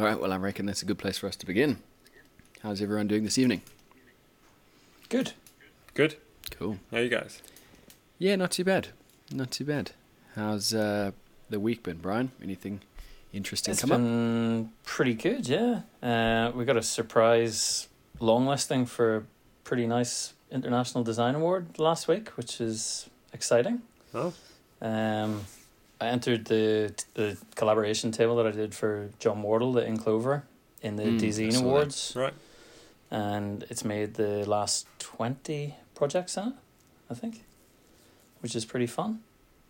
All right, well, I reckon that's a good place for us to begin. How's everyone doing this evening? Good. Good. Cool. How you guys? Yeah, not too bad. Not too bad. How's uh, the week been, Bryan? Anything interesting It's come up? pretty good, yeah. Uh, we got a surprise long listing for a pretty nice international design award last week, which is exciting. Oh, Um, I entered the the collaboration table that I did for John Wardle, the In Clover, in the Mm, I Dezeen that. Awards, right. and it's made the last twenty projects in it, I think, which is pretty fun.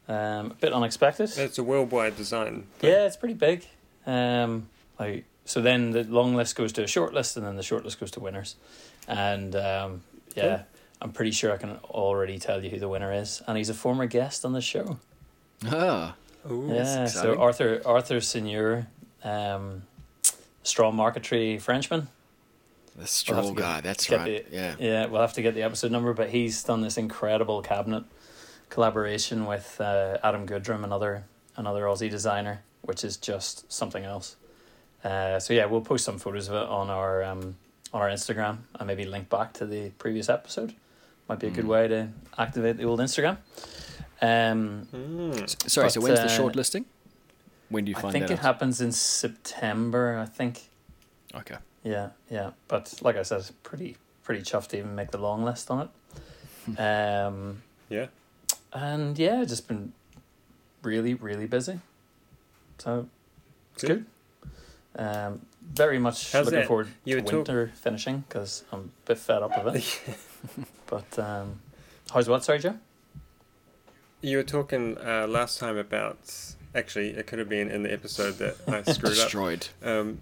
Um, a bit unexpected. It's a worldwide design. thing. Yeah, it's pretty big. Um, like so, then the long list goes to a short list, and then the short list goes to winners. And um, yeah, Cool. I'm pretty sure I can already tell you who the winner is, and he's a former guest on the show. Ah, Ooh. yeah, so. Arthur Arthur Seigneur, um, straw marquetry Frenchman. the We'll have stroll to get- guy. That's get right. the- yeah. Yeah, we'll have to get the episode number, but he's done this incredible cabinet collaboration with uh, Adam Goodrum, another another Aussie designer, which is just something else. Uh, so yeah, we'll post some photos of it on our um, on our Instagram and maybe link back to the previous episode. Might be a good Mm. way to activate the old Instagram. Um, Mm. S- Sorry, so But, when's the uh, short listing? When do you find it? I think that it out? happens in September. I think. okay. Yeah, yeah, but like I said, pretty pretty chuffed to even make the long list on it. um, Yeah. and yeah, just been really really busy. So it's good. Good. Um, very much How's looking that? forward You to were talk- winter finishing because I'm a bit fed up of it. but um, how's what? Sorry, Joe. You were talking uh, last time about. Actually, it could have been in the episode that I screwed up. Destroyed. Um,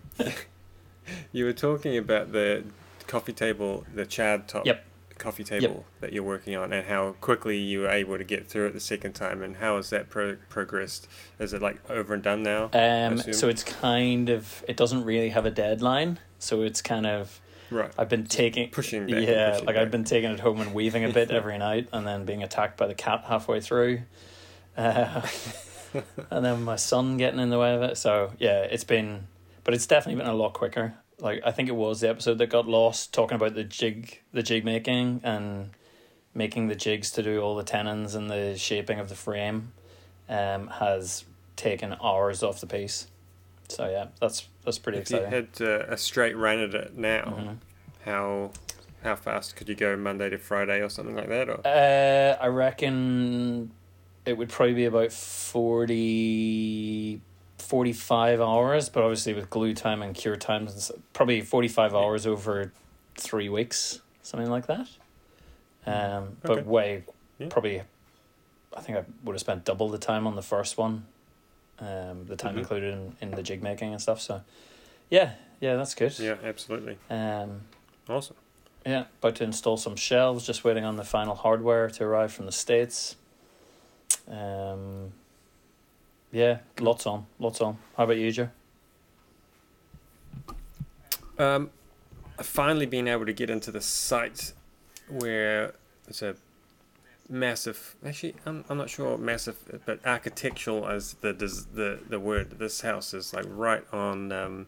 you were talking about the coffee table, the Chad top Yep. coffee table that you're working on, and how quickly you were able to get through it the second time, and how has that pro- progressed? Is it like over and done now? Um, so it's kind of it doesn't really have a deadline. So it's kind of Right. I've been taking Pushing back. yeah, pushing like back. I've been taking it home and weaving a bit every night, and then being attacked by the cat halfway through, uh, and then my son getting in the way of it. So yeah, it's been, but it's definitely been a lot quicker. Like I think it was the episode that got lost talking about the jig, the jig making, and making the jigs to do all the tenons and the shaping of the frame, um, has taken hours off the piece. So yeah, that's that's pretty If you had uh, a straight run at it now, Mhm. how how fast could you go Monday to Friday or something like that? Or Uh, I reckon it would probably be about 40, 45 hours, but obviously with glue time and cure times, probably 45 hours over three weeks, something like that. Um, but Okay. way, Yeah. probably, I think I would have spent double the time on the first one, um, the time Mhm. included in, in the jig making and stuff. So, yeah, yeah, that's good. yeah, absolutely, Um, awesome. yeah, about to install some shelves, just waiting on the final hardware to arrive from the States. Um, yeah, lots on, lots on. How about you, Joe? Um, I've finally been able to get into the site where it's a massive. Actually, I'm, I'm not sure massive, but architectural as the the the word. This house is like right on um,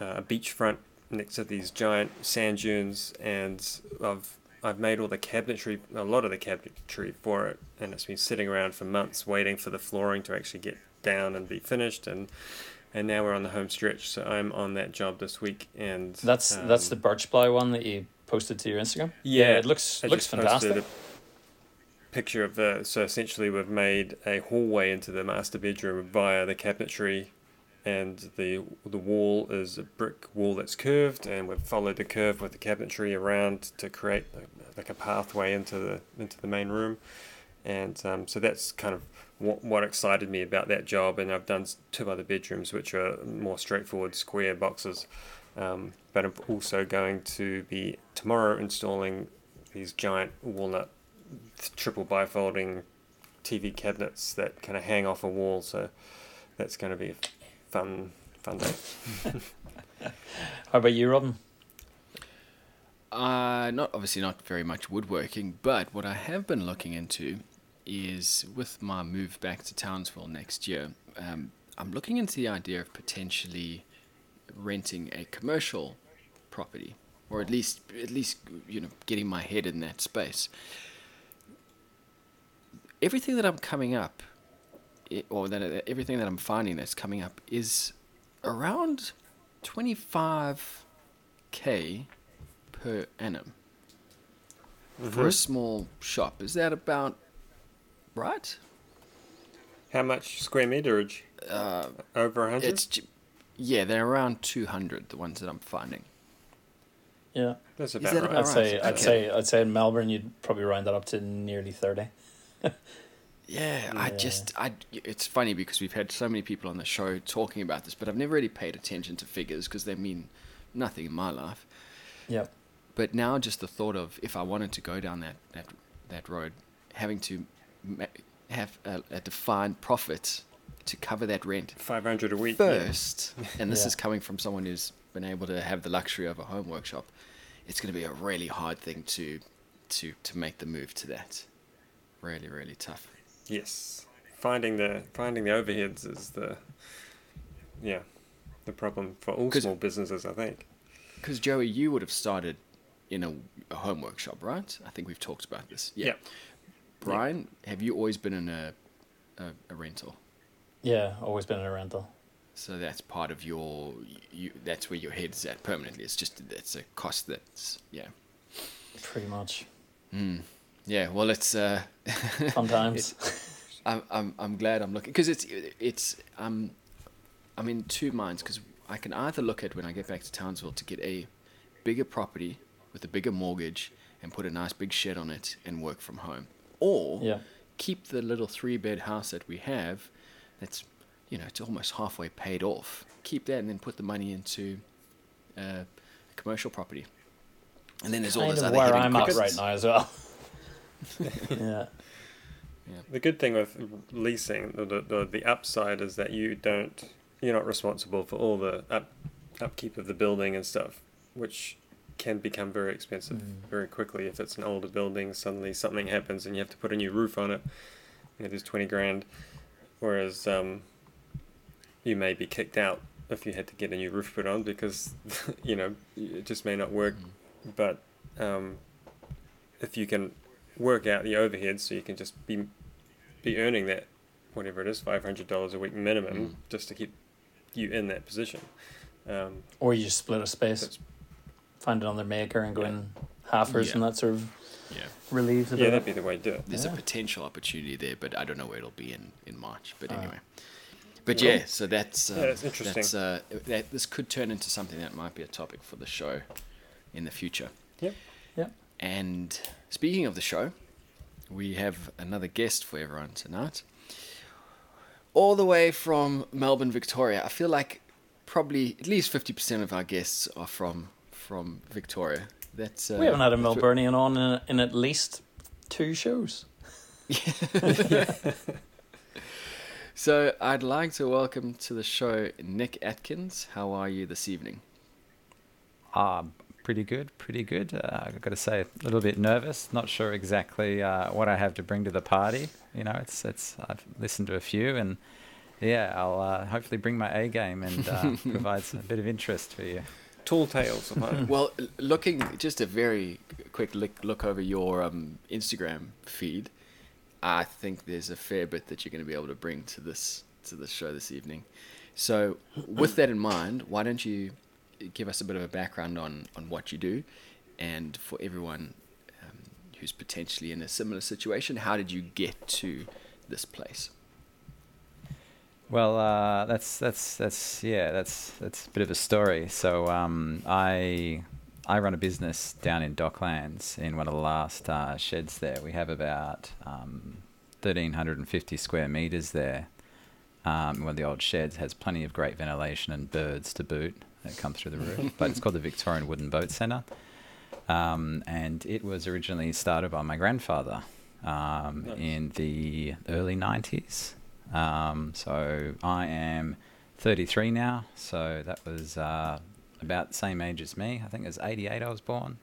uh, a beachfront next to these giant sand dunes, and I've I've made all the cabinetry, a lot of the cabinetry for it, and it's been sitting around for months waiting for the flooring to actually get down and be finished, and and now we're on the home stretch. So I'm on that job this week, and That's that's the um, birch ply one that you posted to your Instagram. Yeah, it looks I looks fantastic. Picture of the so essentially we've made a hallway into the master bedroom via the cabinetry and the the wall is a brick wall that's curved and we've followed the curve with the cabinetry around to create like, like a pathway into the into the main room. And um, so that's kind of what, what excited me about that job and I've done two other bedrooms which are more straightforward square boxes. Um, but I'm also going to be tomorrow installing these giant walnut triple bifolding TV cabinets that kind of hang off a wall. So that's going to be a fun, fun day. How about you, Robin? Uh, not obviously not very much woodworking, but what I have been looking into is with my move back to Townsville next year. Um, I'm looking into the idea of potentially renting a commercial property, or at least at least you know getting my head in that space. Everything that I'm coming up, or that everything that I'm finding that's coming up is around twenty five k per annum for a small shop. Is that about right? How much square meterage? Uh, Over a hundred. it's yeah, they're around two hundred. The ones that I'm finding. Yeah, That's about that right. about I'd say right. I'd Okay. say I'd say in Melbourne you'd probably round that up to nearly thirty. Yeah, I just I. It's funny because we've had so many people on the show talking about this, but I've never really paid attention to figures because they mean nothing in my life. Yep. But now, just the thought of if I wanted to go down that that that road, having to ma- have a, a defined profit to cover that rent Five hundred a week. yeah. first, and this Yeah. is coming from someone who's been able to have the luxury of a home workshop. It's going to be a really hard thing to to to make the move to that. Really, really tough. Yes, finding the finding the overheads is the yeah the problem for all small businesses. I think. Because Joey, you would have started in a, a home workshop, right? I think we've talked about this. Yeah. Yep. Bryan, have you always been in a, a a rental? Yeah, always been in a rental. So that's part of your you. That's where your head's at permanently. It's just it's a cost that's yeah. Pretty much. Mm. Yeah. Well, it's uh. Fun times. I'm I'm I'm glad I'm looking because it's it's um I'm in two minds because I can either look at when I get back to Townsville to get a bigger property with a bigger mortgage and put a nice big shed on it and work from home, or yeah. keep the little three bed house that we have that's you know it's almost halfway paid off. Keep that and then put the money into uh, a commercial property. And then there's all Kind those of other where I'm at right now as well. yeah. The good thing with leasing, the, the the upside is that you don't you're not responsible for all the up, upkeep of the building and stuff, which can become very expensive Mm. very quickly if it's an older building. Suddenly something happens and you have to put a new roof on it. It is twenty grand, whereas um, you may be kicked out if you had to get a new roof put on because you know it just may not work. Mm. But um, if you can work out the overhead, so you can just be be earning that whatever it is, five hundred dollars a week minimum, Mm. just to keep you in that position. Um, Or you just split a space, find another maker and go Yeah. in halfers Yeah. and that sort of Yeah. relieves a yeah, that'd be the way to do it. There's Yeah. a potential opportunity there, but I don't know where it'll be in, in March. But anyway, but yeah, so that's uh, Yeah, that's interesting. That's, uh, that this could turn into something that might be a topic for the show in the future. Yep. Yep. And speaking of the show, we have another guest for everyone tonight. All the way from Melbourne, Victoria. I feel like probably at least fifty percent of our guests are from from Victoria. That's uh, we haven't had a that's Melburnian on in, in at least two shows. So I'd like to welcome to the show Nick Atkins. How are you this evening? Ah, pretty good, pretty good. Uh, I've got to say, a little bit nervous. Not sure exactly uh, what I have to bring to the party. You know, it's it's. I've listened to a few, and yeah, I'll uh, hopefully bring my A game and uh, provide a bit of interest for you. Tall tales. Well, looking just a very quick look, look over your um, Instagram feed, I think there's a fair bit that you're going to be able to bring to this to this show this evening. So, with that in mind, why don't you give us a bit of a background on on what you do, and for everyone um, who's potentially in a similar situation, how did you get to this place? Well, uh, that's that's that's yeah, that's that's a bit of a story. So um, I I run a business down in Docklands in one of the last uh, sheds there. We have about um, thirteen hundred and fifty square meters there. Um, one of the old sheds has plenty of great ventilation and birds to boot that come through the roof. but it's called the Victorian Wooden Boat Centre, um, and it was originally started by my grandfather um, Nice. in the early nineties. Um, so I am 33 now. So that was uh, about the same age as me. I think it was 88 I was born.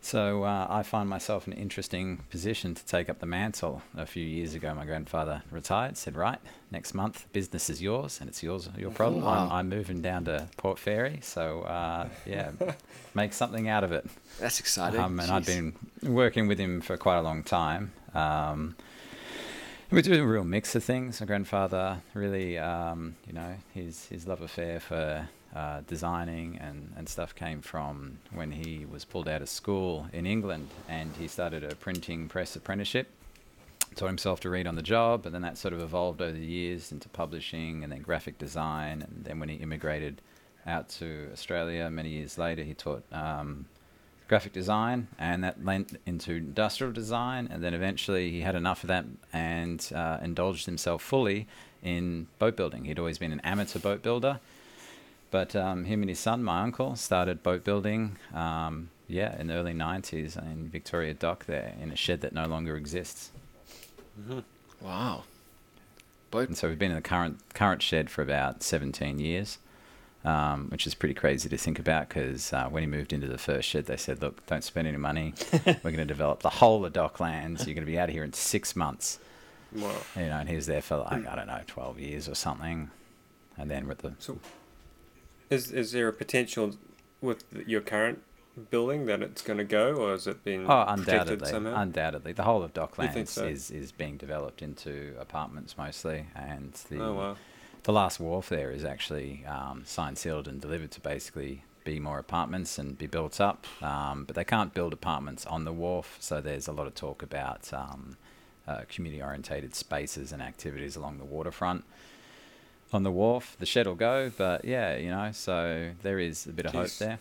So uh, I find myself in an interesting position to take up the mantle. A few years ago, my grandfather retired. Said, "Right, next month, business is yours, and it's yours your problem. Wow. I'm, I'm moving down to Port Fairy, so uh, yeah, make something out of it." That's exciting. Um, and I've been working with him for quite a long time. Um, we do a real mix of things. My grandfather really, um, you know, his his love affair for uh, designing and, and stuff came from when he was pulled out of school in England and he started a printing press apprenticeship. Taught himself to read on the job, and then that sort of evolved over the years into publishing and then graphic design. And then when he immigrated out to Australia many years later, he taught um, graphic design, and that lent into industrial design. And then eventually he had enough of that and uh, indulged himself fully in boat building. He'd always been an amateur boat builder, but um, him and his son, my uncle, started boat building. Um, yeah, in the early '90s in Victoria Dock, there in a shed that no longer exists. wow. Boat And so we've been in the current current shed for about 17 years, um, which is pretty crazy to think about because uh, when he moved into the first shed, they said, look, don't spend any money. We're going to develop the whole of Docklands. You're going to be out of here in six months. Wow. You know, and he was there for like, I don't know, 12 years or something. And then with the So, is is there a potential with your current building that it's going to go, or has it been Oh, undoubtedly, somehow? undoubtedly. The whole of Docklands so? is, is being developed into apartments mostly, and the oh wow. The last wharf there is actually um, signed, sealed, and delivered to basically be more apartments and be built up. Um, but they can't build apartments on the wharf, so there's a lot of talk about um, uh, community-orientated spaces and activities along the waterfront. On the wharf, the shed will go, but yeah, you know, so there is a bit of hope there.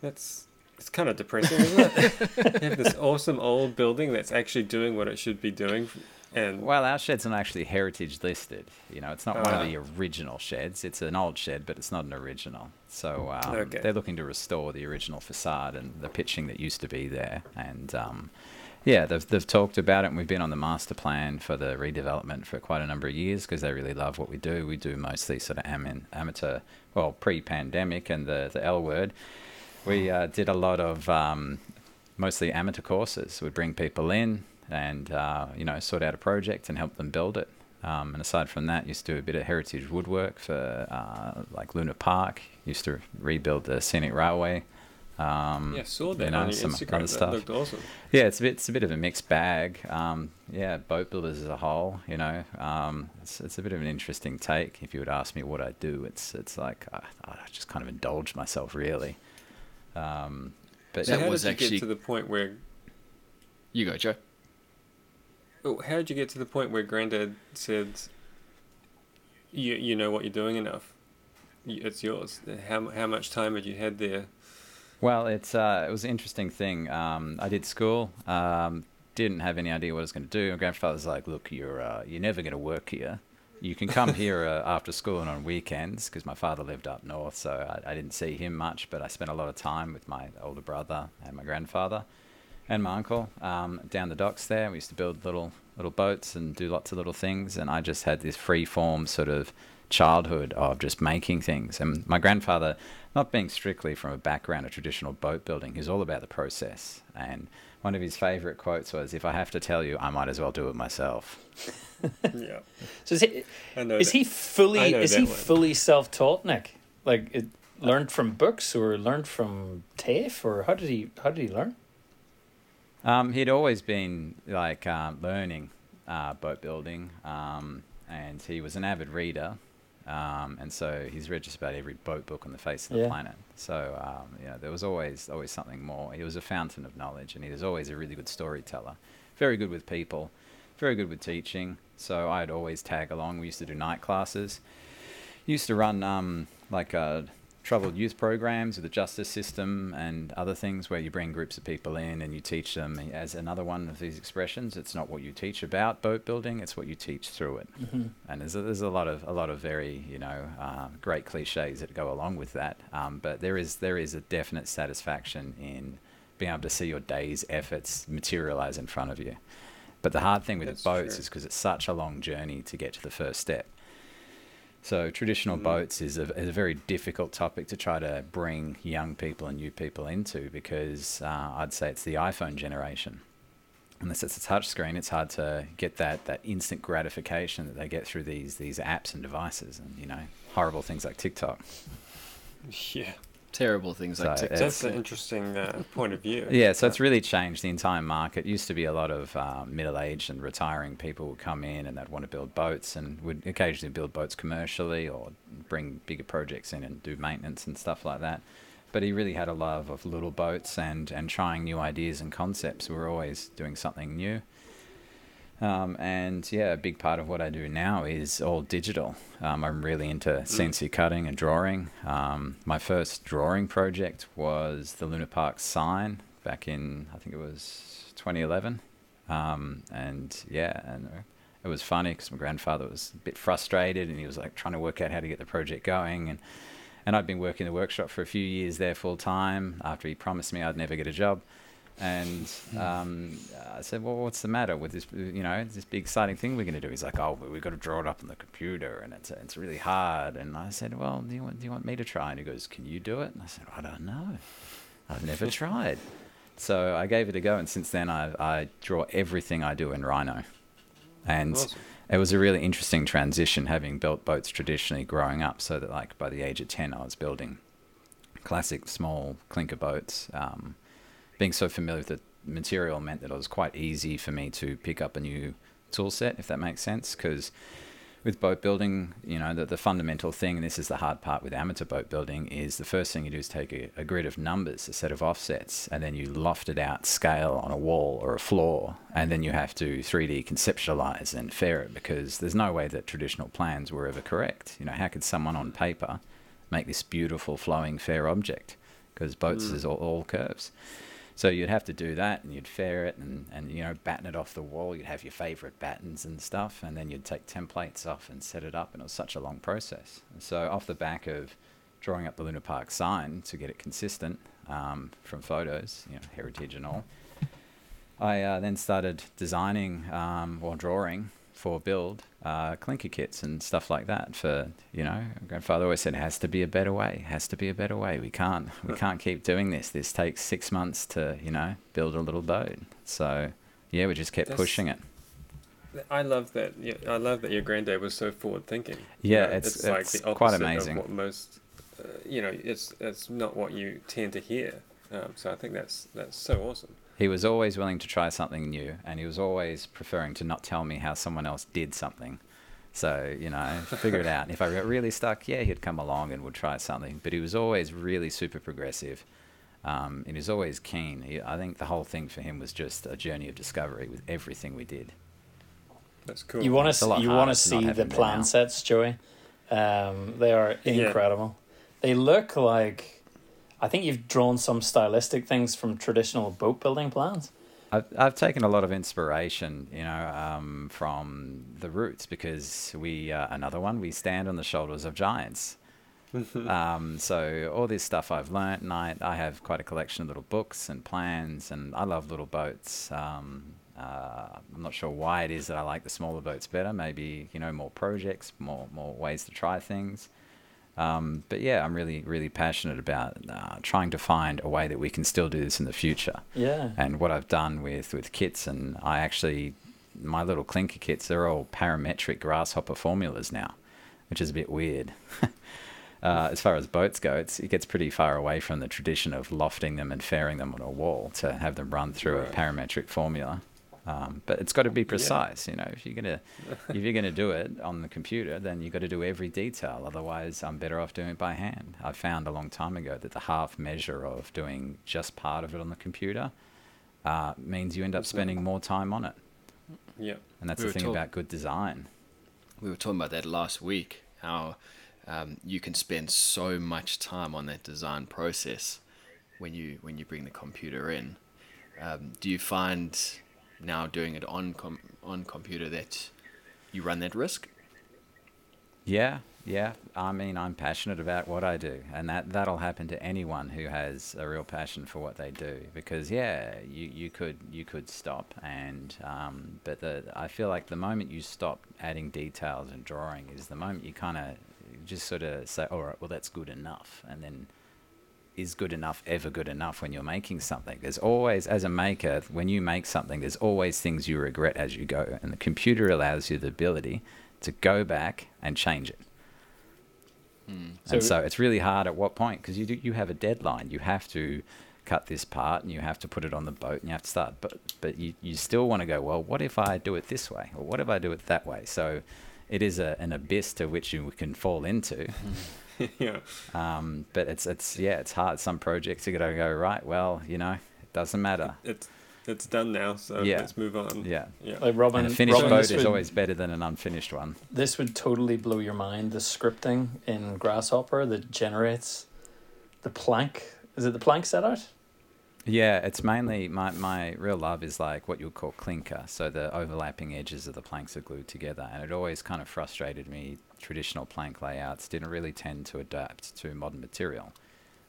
That's it's kind of depressing, isn't it? you have this awesome old building that's actually doing what it should be doing, and Well, our shed's not actually heritage listed. You know, it's not one Ah. of the original sheds. It's an old shed, but it's not an original. So um, Okay. they're looking to restore the original facade and the pitching that used to be there. And um, yeah, they've they've talked about it, and we've been on the master plan for the redevelopment for quite a number of years because they really love what we do. We do mostly sort of am- amateur, well, pre-pandemic, and the the L word. We uh, did a lot of um, mostly amateur courses. We'd bring people in and uh, you know sort out a project and help them build it. Um, and aside from that, used to do a bit of heritage woodwork for uh, like Luna Park. Used to rebuild the scenic railway. Um, yeah, saw that you know, on some Instagram. other That stuff. looked awesome. Yeah, it's a bit it's a bit of a mixed bag. Um, yeah, boat builders as a whole, you know, um, it's it's a bit of an interesting take. If you would ask me what I do, it's it's like I, I just kind of indulge myself really. Um, but So That how was did you actually- get to the point where? You go, Joe. Oh, how did you get to the point where Granddad said, "You you know what you're doing enough. It's yours." How how much time had you had there? Well, it's uh, it was an interesting thing. Um, I did school. Um, didn't have any idea what I was going to do. My grandfather's like, "Look, you're uh, you're never going to work here. You can come here uh, after school and on weekends." Because my father lived up north, so I, I didn't see him much. But I spent a lot of time with my older brother and my grandfather and my uncle um, down the docks there. We used to build little little boats and do lots of little things. And I just had this free form sort of childhood of just making things. And my grandfather, not being strictly from a background of traditional boat building, he was all about the process. And one of his favorite quotes was, "If I have to tell you, I might as well do it myself." yeah, So is he, is he fully is he one. fully self taught, Nick? Like it, learned from books or learned from TAFE or how did he how did he learn? Um, he'd always been like um, learning uh, boat building, um, and he was an avid reader, um, and so he's read just about every boat book on the face of the Yeah. planet. So um, you know, there was always always something more. He was a fountain of knowledge, and he was always a really good storyteller. Very good with people, very good with teaching. So I'd always tag along. We used to do night classes. Used to run um, like uh, troubled youth programs with the justice system and other things where you bring groups of people in and you teach them as another one of these expressions. It's not what you teach about boat building it's what you teach through it. Mm-hmm. and there's a, there's a lot of a lot of very you know uh, great cliches that go along with that. Um, but there is there is a definite satisfaction in being able to see your day's efforts materialize in front of you. But the hard thing with That's boats true. is because it's such a long journey to get to the first step So traditional Mhm. boats is a, is a very difficult topic to try to bring young people and new people into because uh, I'd say it's the iPhone generation. Unless it's a touchscreen, it's hard to get that, that instant gratification that they get through these these apps and devices, and you know horrible things like TikTok. Yeah, Terrible things like So TikTok. that's an interesting uh, point of view. Yeah, so it's really changed the entire market. It used to be a lot of um, middle-aged and retiring people would come in and they'd want to build boats and would occasionally build boats commercially or bring bigger projects in and do maintenance and stuff like that. But he really had a love of little boats and, and trying new ideas and concepts. We were always doing something new. Um, and yeah, a big part of what I do now is all digital. Um, I'm really into CNC cutting and drawing. Um, my first drawing project was the Luna Park sign back in, I think it was 2011. Um, and yeah, and it was funny because my grandfather was a bit frustrated and he was like trying to work out how to get the project going. And, and I'd been working in the workshop for a few years there full time after he promised me I'd never get a job. And um, I said, "Well, what's the matter with this? You know, this big exciting thing we're going to do." He's like, "Oh, we've got to draw it up on the computer, and it's it's really hard." And I said, "Well, do you want do you want me to try?" And he goes, "Can you do it?" And I said, "I don't know. I've never tried." So I gave it a go, and since then I I draw everything I do in Rhino, and Awesome. it was a really interesting transition having built boats traditionally growing up. So that like by the age of ten, I was building classic small clinker boats. Um, being so familiar with the material meant that it was quite easy for me to pick up a new tool set, if that makes sense. Because with boat building, you know, the, the fundamental thing, and this is the hard part with amateur boat building, is the first thing you do is take a, a grid of numbers, a set of offsets, and then you loft it out scale on a wall or a floor, and then you have to 3D conceptualize and fair it because there's no way that traditional plans were ever correct. You know, how could someone on paper make this beautiful flowing fair object? Because boats Mm. is all, all curves. So you'd have to do that, and you'd fair it, and, and you know batten it off the wall. You'd have your favourite battens and stuff, and then you'd take templates off and set it up, and it was such a long process. So off the back of drawing up the Luna Park sign to get it consistent um, from photos, you know, heritage and all, I uh, then started designing um, or drawing for build uh, clinker kits and stuff like that. For you know, grandfather always said, "It has to be a better way. Has to be a better way. We can't, we can't keep doing this. This takes six months to you know build a little boat." So yeah, we just kept That's- pushing it. I love that. Yeah, I love that your granddad was so forward thinking. Yeah, it's- it's quite amazing. Of what most, uh, you know, it's it's not what you tend to hear. Um, so I think that's that's so awesome. He was always willing to try something new, and he was always preferring to not tell me how someone else did something. So, you know, figure it out. If I got really stuck, yeah, he'd come along and would try something. But he was always really super progressive, um, and he was always keen. He, I think the whole thing for him was just a journey of discovery with everything we did. That's cool. You want It's a lot to you want to to see the plan sets, Joey. Um, they are Yeah. incredible. They look like. I think you've drawn some stylistic things from traditional boat building plans. I've, I've taken a lot of inspiration, you know, um, from the roots because we, uh, another one, we stand on the shoulders of giants. um, so all this stuff I've learnt, and I, I have quite a collection of little books and plans, and I love little boats. Um, uh, I'm not sure why it is that I like the smaller boats better. Maybe you know more projects, more more ways to try things. Um, but yeah, I'm really really passionate about uh, trying to find a way that we can still do this in the future Yeah. and what I've done with with kits, and I actually my little clinker kits they're all parametric grasshopper formulas now, which is a bit weird. uh, as far as boats go, it's, it gets pretty far away from the tradition of lofting them and fairing them on a wall to have them run through Right. a parametric formula. Um, but it's got to be precise, you know. If you're gonna if you're gonna do it on the computer, then you've got to do every detail. Otherwise, I'm better off doing it by hand. I found a long time ago that the half measure of doing just part of it on the computer uh, means you end up spending more time on it, Yeah. and that's We the thing told- about good design. we were talking about that last week how um, you can spend so much time on that design process when you when you bring the computer in um, do you find now doing it on com- on computer that you run that risk Yeah, yeah. I mean, I'm passionate about what I do, and that that'll happen to anyone who has a real passion for what they do. Because yeah, you, you could you could stop, and um, but the I feel like the moment you stop adding details and drawing is the moment you kind of just sort of say, all right, well, that's good enough. And then is good enough ever good enough when you're making something? There's always, as a maker, when you make something, there's always things you regret as you go. And the computer allows you the ability to go back and change it. Mm. and So- it's really hard at what point because you do, you have a deadline. You have to cut this part and you have to put it on the boat and you have to start. But but you, you still want to go. Well, what if I do it this way or what if I do it that way? So it is a, an abyss to which you can fall into. yeah. Um, but it's it's yeah, it's hard. Some projects you got to go right. Well, you know, it doesn't matter. It's it's done now, so Yeah. let's move on. Yeah. Yeah. Like Robin, And a finished Robin, boat this is would, always better than an unfinished one. this would totally blow your mind. The scripting in Grasshopper that generates the plank. Is it the plank set out? Yeah, it's mainly my, my real love is like what you'd call clinker. So the overlapping edges of the planks are glued together. And it always kind of frustrated me. Traditional plank layouts didn't really tend to adapt to modern material.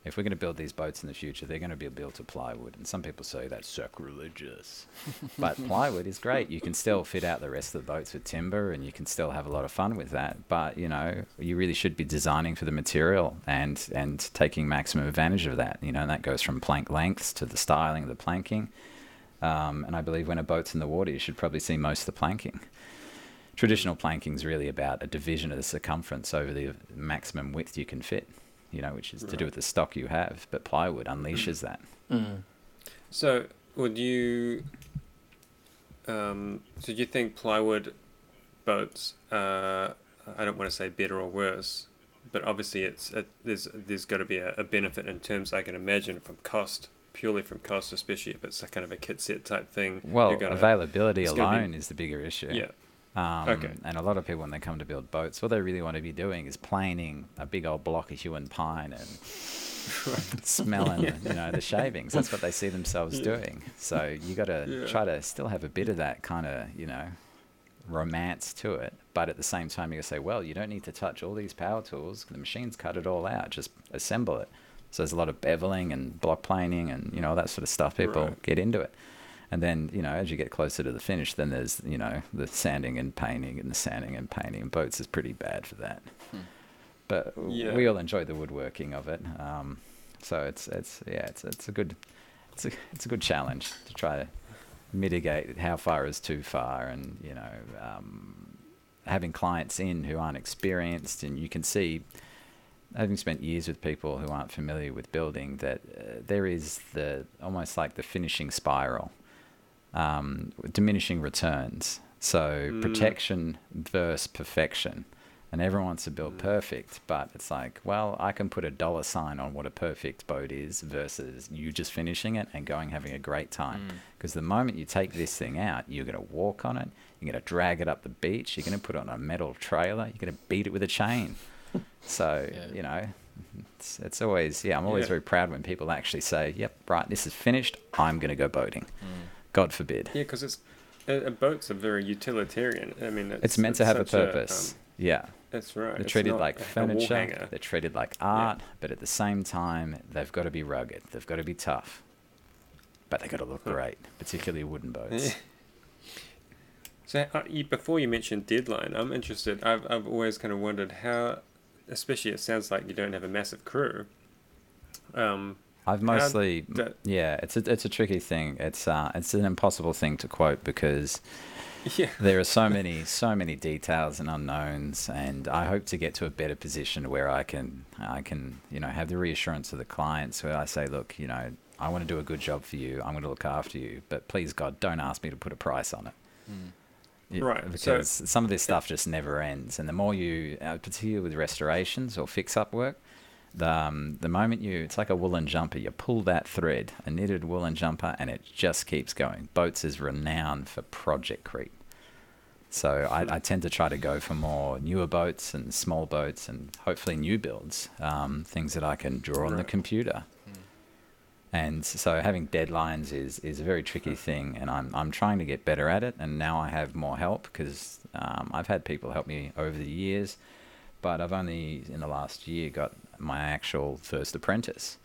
If we're going to build these boats in the future, they're going to be built to plywood. And some people say that's sacrilegious. but plywood is great. You can still fit out the rest of the boats with timber and you can still have a lot of fun with that. But, you know, you really should be designing for the material and, and taking maximum advantage of that. You know, and that goes from plank lengths to the styling of the planking. Um, and I believe when a boat's in the water, you should probably see most of the planking. Traditional planking is really about a division of the circumference over the maximum width you can fit, you know, which is to do with the stock you have. But plywood unleashes that. Mm. So, would you? Um, so, do you think plywood boats? Uh, I don't want to say better or worse, but obviously, it's it, there's there's got to be a, a benefit in terms I can imagine from cost, purely from cost, especially if it's a kind of a kit set type thing. Well, gonna- availability it's gonna be- alone is the bigger issue. Yeah. Um, Okay. And a lot of people, when they come to build boats, what they really want to be doing is planing a big old block of Huon pine and smelling, you know, the shavings. That's what they see themselves Yeah. doing. So you got to Yeah. try to still have a bit of that kind of, you know, romance to it. But at the same time, you say, well, you don't need to touch all these power tools. The machines cut it all out. Just assemble it. So there's a lot of beveling and block planing and you know all that sort of stuff. People Right. get into it. And then, you know, as you get closer to the finish, then there's, you know, the sanding and painting and the sanding and painting. And boats is pretty bad for that. Hmm. But Yeah. we all enjoy the woodworking of it. Um, so it's, it's, yeah, it's, it's a good, it's a, it's a good challenge to try to mitigate how far is too far and, you know, um, having clients in who aren't experienced and you can see, having spent years with people who aren't familiar with building, that uh, there is the almost like the finishing spiral, um, diminishing returns. So Mm. protection versus perfection. And everyone wants to build Mm. perfect, but it's like, well, I can put a dollar sign on what a perfect boat is versus you just finishing it and going having a great time. Mm. Because the moment you take this thing out, you're going to walk on it, you're going to drag it up the beach, you're going to put it on a metal trailer, you're going to beat it with a chain. So, Yeah. you know, it's, it's always, yeah, I'm always Yeah. very proud when people actually say, yep, right, this is finished, I'm going to go boating. Mm. God forbid. Yeah, because it's uh, boats are very utilitarian. I mean, it's, It's, meant to have a purpose. um, yeah. that's right. They're it's treated like a- a furniture, they're treated like art, but at the same time, they've got to be rugged, they've got to be tough. But they've got to look Huh. great, particularly wooden boats. So uh, you, before you mentioned deadline, I'm interested. I've I've always kind of wondered how, especially it sounds like you don't have a massive crew. Um, I've mostly, that- yeah, it's a it's a tricky thing. It's uh, it's an impossible thing to quote because yeah, there are so many so many details and unknowns, and I hope to get to a better position where I can I can you know have the reassurance of the clients where I say, look, you know, I want to do a good job for you. I'm going to look after you, but please God, don't ask me to put a price on it. Mm. Yeah, Right, so- Because some of this stuff just never ends, and the more you, uh, particularly with restorations or fix-up work, the um, the moment you, it's like a woolen jumper. You pull that thread, a knitted woolen jumper, and it just keeps going. Boats is renowned for project creep. So I, I tend to try to go for more newer boats and small boats, and hopefully new builds, um, things that I can draw on the computer. Mm. And so having deadlines is, is a very tricky thing, and I'm, I'm trying to get better at it. And now I have more help because um, I've had people help me over the years, but I've only in the last year got my actual first apprentice.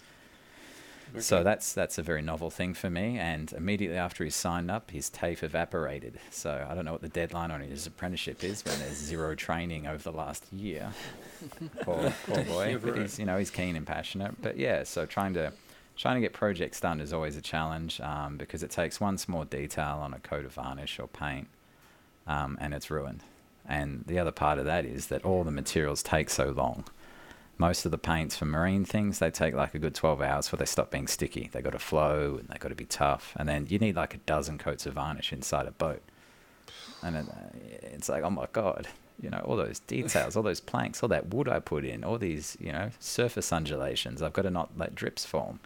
So that's that's a very novel thing for me. And immediately after he signed up, his TAFE evaporated. So I don't know what the deadline on his apprenticeship is when there's zero training over the last year. poor, poor boy. But he's you know he's keen and passionate. But yeah, so trying to trying to get projects done is always a challenge um, because it takes one small detail on a coat of varnish or paint, um, and it's ruined. And the other part of that is that all the materials take so long most of the paints for marine things they take like a good 12 hours before they stop being sticky they got to flow and they got to be tough and then you need like a dozen coats of varnish inside a boat and it, uh, it's like oh my god you know all those details all those planks all that wood i put in all these you know surface undulations i've got to not let drips form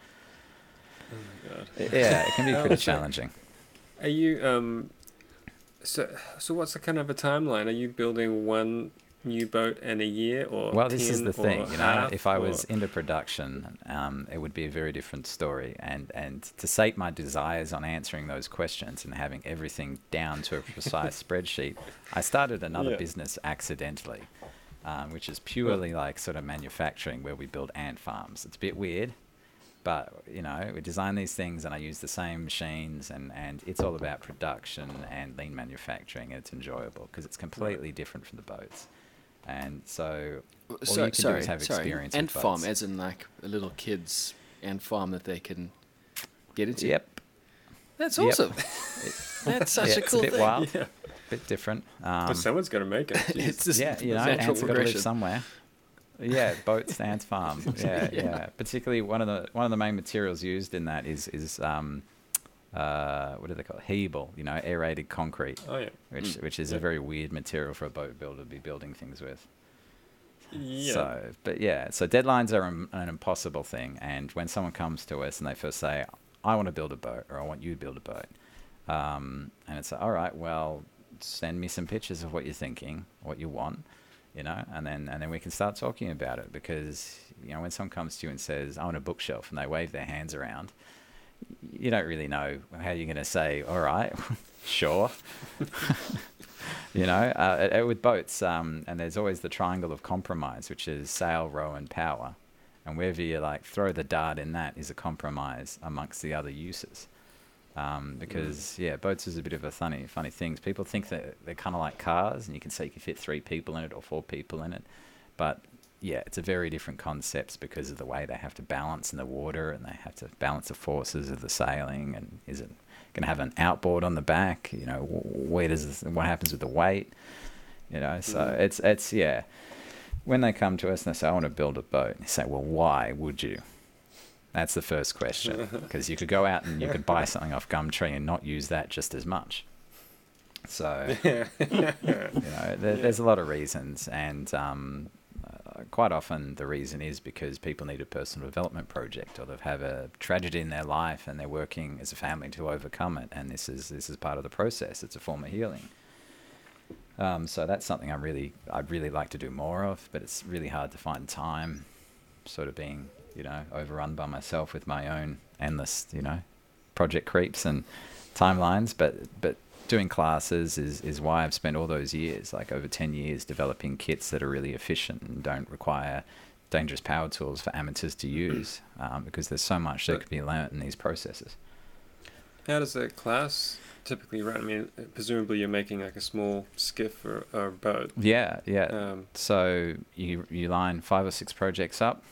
Oh my god. yeah it can be pretty challenging Are you um? So so what's the kind of a timeline? Are you building one new boat in a year or? well this is the thing you know? if i or- was into production um, it would be a very different story. And and to sate my desires on answering those questions and having everything down to a precise spreadsheet i started another Yeah. business accidentally um, which is purely like sort of manufacturing where we build ant farms. It's a bit weird but you know we design these things and i use the same machines and and it's all about production and lean manufacturing and it's enjoyable because it's completely different from the boats and so all so, you can sorry, do is have sorry. experience Ant with farm, boats. as in like a little kid's ant farm that they can get into. Yep. That's Yep. awesome. That's such yeah, a it's cool a bit thing. wild, Yeah. bit different. Um, but someone's got to make it. It's just yeah, you know, ants got to live somewhere. Yeah, boats, ants farm. Yeah, Yeah. yeah, Particularly one of the one of the main materials used in that is is um, uh, what do they call it? Hebel. You know, aerated concrete, oh yeah. which Mm. which is Yeah. a very weird material for a boat builder to be building things with. Yeah. So, but yeah, so deadlines are an, an impossible thing. And when someone comes to us and they first say, I want to build a boat or I want you to build a boat, um, and it's like, all right, well, send me some pictures of what you're thinking, what you want, you know, and then and then we can start talking about it because you know when someone comes to you and says, I want a bookshelf, and they wave their hands around, you don't really know how you're going to say, all right, sure. you know, uh, with boats, um, and there's always the triangle of compromise, which is sail, row, and power. And wherever you like throw the dart in that is a compromise amongst the other uses. Um, because yeah, boats is a bit of a funny, funny thing. People think that they're kind of like cars, and you can say you can fit three people in it or four people in it, but yeah, it's a very different concepts because of the way they have to balance in the water and they have to balance the forces of the sailing. And is it going to have an outboard on the back? You know, where does this, what happens with the weight? You know, so Mhm. it's it's yeah. When they come to us and they say, "I want to build a boat," you say, "Well, why would you?" That's the first question because you could go out and you could buy something off Gumtree and not use that just as much. So you know, there, there's a lot of reasons, and um, quite often the reason is because people need a personal development project, or they've had a tragedy in their life, and they're working as a family to overcome it. And this is this is part of the process. It's a form of healing. Um, so that's something I really I'd really like to do more of, but it's really hard to find time. Sort of being you know overrun by myself with my own endless you know project creeps and timelines, but but doing classes is, is why I've spent all those years, like over 10 years, developing kits that are really efficient and don't require dangerous power tools for amateurs to use um, because there's so much that could be learnt in these processes. How does a class typically run? I mean, presumably you're making like a small skiff or, or boat. Yeah, yeah. Um, So you, you line five or six projects up.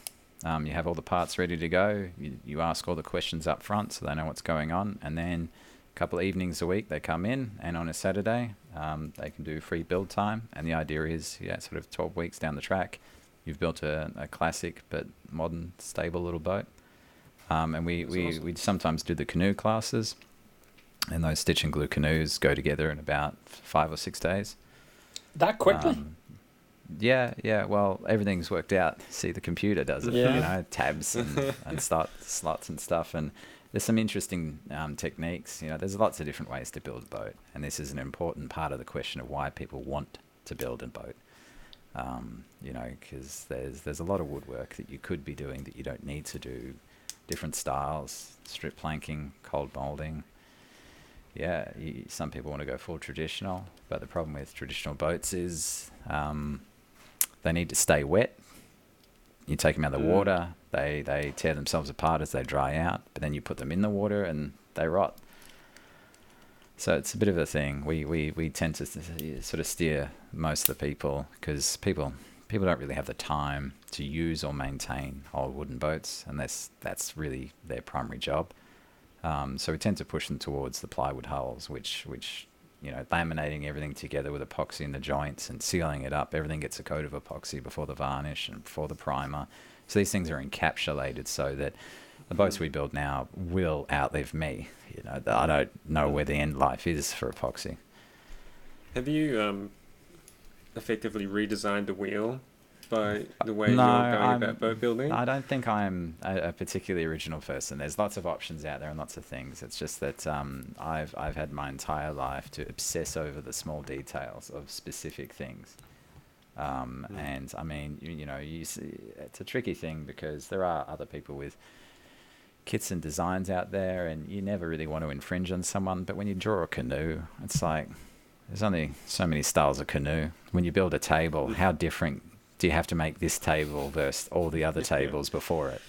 Um, you have all the parts ready to go. You, you ask all the questions up front so they know what's going on. And then couple of evenings a week they come in, and on a Saturday um, they can do free build time. And the idea is, yeah, sort of 12 weeks down the track, you've built a, a classic but modern, stable little boat. Um, and we, That's we, awesome. we sometimes do the canoe classes, and those stitch and glue canoes go together in about five or six days. That quickly? Um, yeah, yeah. Well, everything's worked out. See, the computer does it. Yeah. You know, tabs and, and start slots and stuff. And there's some interesting um, techniques. You know, there's lots of different ways to build a boat, and this is an important part of the question of why people want to build a boat. Um, you know, because there's there's a lot of woodwork that you could be doing that you don't need to do. Different styles, strip planking, cold molding. Yeah, you, some people want to go full traditional, but the problem with traditional boats is um, they need to stay wet. You take them out of the Mm. water, They they tear themselves apart as they dry out, but then you put them in the water and they rot. So it's a bit of a thing. We we, we tend to sort of steer most of the people because people people don't really have the time to use or maintain old wooden boats unless that's really their primary job. Um, so we tend to push them towards the plywood hulls, which which you know laminating everything together with epoxy in the joints and sealing it up. Everything gets a coat of epoxy before the varnish and before the primer. So these things are encapsulated so that the boats we build now will outlive me. You know, I don't know where the end life is for epoxy. Have you um, effectively redesigned the wheel by the way No, you're going I'm- about boat building? I don't think I'm a, a particularly original person. There's lots of options out there and lots of things. It's just that um, I've I've had my entire life to obsess over the small details of specific things. Um, Mm. And I mean, you, you know, you see, it's a tricky thing because there are other people with kits and designs out there, and you never really want to infringe on someone. But when you draw a canoe, it's like there's only so many styles of canoe. When you build a table, how different do you have to make this table versus all the other tables before it?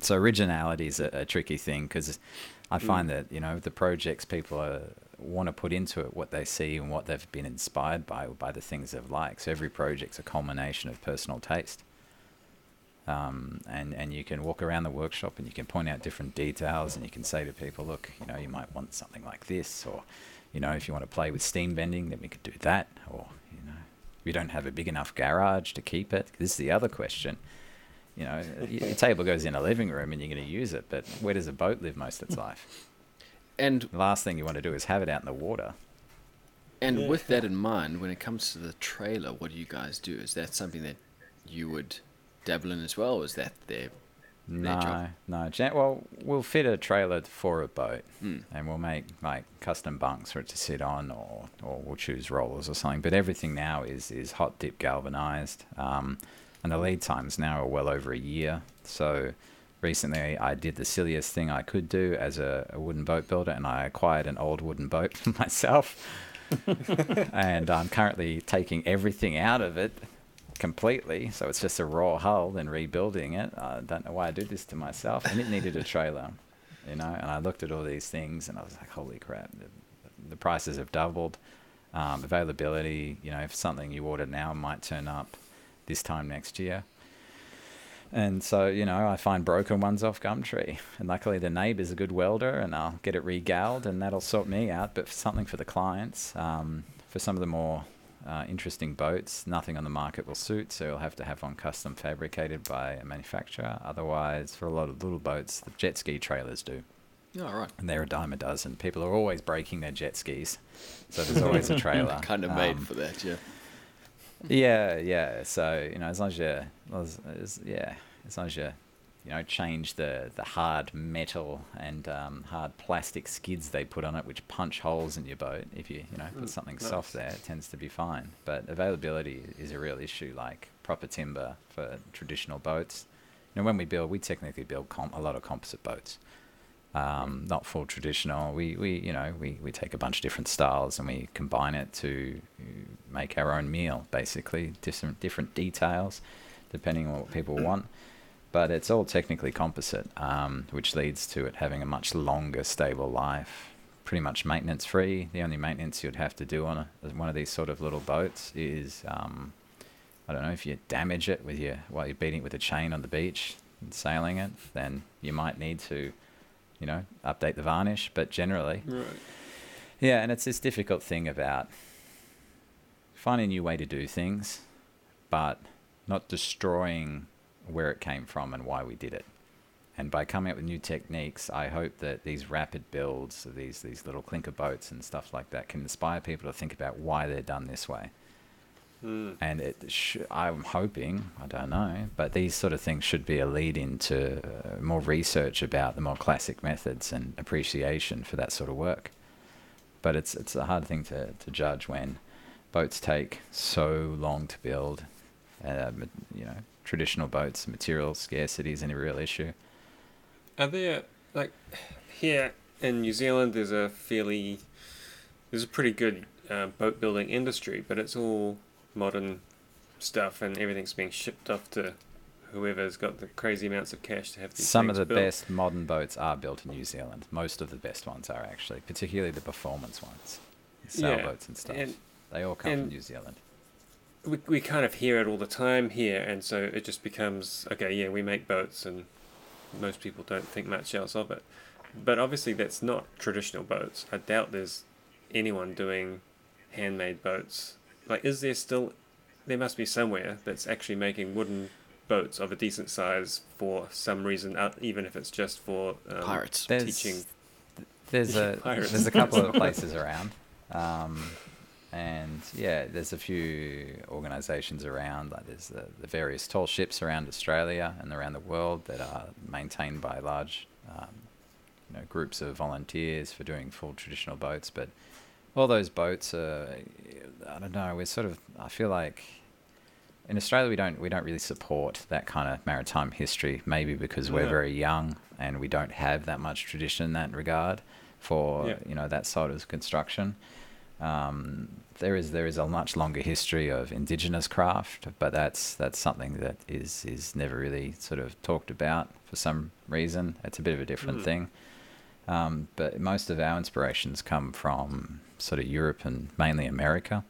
So originality is a, a tricky thing because I find that you know the projects people are, want to put into it what they see and what they've been inspired by or by the things they've liked. So every project's a culmination of personal taste. Um, and and you can walk around the workshop and you can point out different details and you can say to people, look, you know, you might want something like this, or you know, if you want to play with steam bending, then we could do that, or you know, we don't have a big enough garage to keep it. This is the other question. You know, your table goes in a living room and you're going to use it, but where does a boat live most of its life? And The last thing you want to do is have it out in the water. and Yeah. with that in mind, when it comes to the trailer, what do you guys do? Is that something that you would dabble in as well, or is that their their No, job? no. Well, we'll fit a trailer for a boat, Hmm. and we'll make like custom bunks for it to sit on, or or we'll choose rollers or something. But everything now is is hot dip galvanized, um, and the lead times now are well over a year. So recently, I did the silliest thing I could do as a, a wooden boat builder, and I acquired an old wooden boat for myself. and I'm currently taking everything out of it completely. So it's just a raw hull and rebuilding it. I don't know why I do this to myself. And it needed a trailer, you know. And I looked at all these things and I was like, holy crap, the, the prices have doubled. Um, availability, you know, if something you order now might turn up this time next year. And so, you know, I find broken ones off Gumtree. And luckily, the neighbour's a good welder, and I'll get it regalled, and that'll sort me out. But for something for the clients, um, for some of the more uh, interesting boats, nothing on the market will suit, so you'll have to have one custom fabricated by a manufacturer. Otherwise, for a lot of little boats, the jet ski trailers do. All right. And they're a dime a dozen. People are always breaking their jet skis, so there's always a trailer. kind of made Um, for that, yeah. Yeah, yeah. So you know, as long as you, as, as, yeah, as long as you, you know, change the the hard metal and um, hard plastic skids they put on it, which punch holes in your boat. If you you know put Mm, something nice. soft there, it tends to be fine. But availability is a real issue. Like proper timber for traditional boats. You know, when we build, we technically build com- a lot of composite boats. Um, not full traditional. We, we you know we, we take a bunch of different styles and we combine it to make our own meal. Basically, different different details depending on what people want. But it's all technically composite, um, which leads to it having a much longer, stable life. Pretty much maintenance free. The only maintenance you'd have to do on a, one of these sort of little boats is, um, I don't know, if you damage it with your while you're beating it with a chain on the beach and sailing it, then you might need to, you know, update the varnish. But generally, Right. yeah, and it's this difficult thing about finding a new way to do things, but not destroying where it came from and why we did it. And by coming up with new techniques, I hope that these rapid builds, of these these little clinker boats and stuff like that, can inspire people to think about why they're done this way. Mm. And it, sh- I'm hoping, I don't know, but these sort of things should be a lead into uh, more research about the more classic methods and appreciation for that sort of work. But it's it's a hard thing to, to judge when boats take so long to build. Uh, you know, traditional boats, material scarcity is a real issue. Are there like here in New Zealand? There's a fairly there's a pretty good uh, boat building industry, but it's all modern stuff, and everything's being shipped off to whoever's got the crazy amounts of cash to have these Some of the built. best modern boats are built in New Zealand. Most of the best ones are actually, particularly the performance ones, Yeah, sailboats and stuff. and- they all come from New Zealand. we, we kind of hear it all the time here, and so it just becomes okay. Yeah, we make boats, and most people don't think much else of it. But obviously, that's not traditional boats. I doubt there's anyone doing handmade boats. Like, is there still? There must be somewhere that's actually making wooden boats of a decent size for some reason, uh, even if it's just for um, Pirates. There's teaching. there's a pirates. there's a couple of places around, um, and yeah, there's a few organisations around. Like there's the, the various tall ships around Australia and around the world that are maintained by large, um, you know, groups of volunteers for doing full traditional boats. But all those boats are, I don't know. We're sort of. I feel like in Australia we don't we don't really support that kind of maritime history. Maybe because we're Yeah. very young and we don't have that much tradition in that regard for Yeah. you know that sort of construction. Um, there is there is a much longer history of indigenous craft, but that's that's something that is is never really sort of talked about for some reason. It's a bit of a different Mm. thing. Um, but most of our inspirations come from sort of Europe and mainly America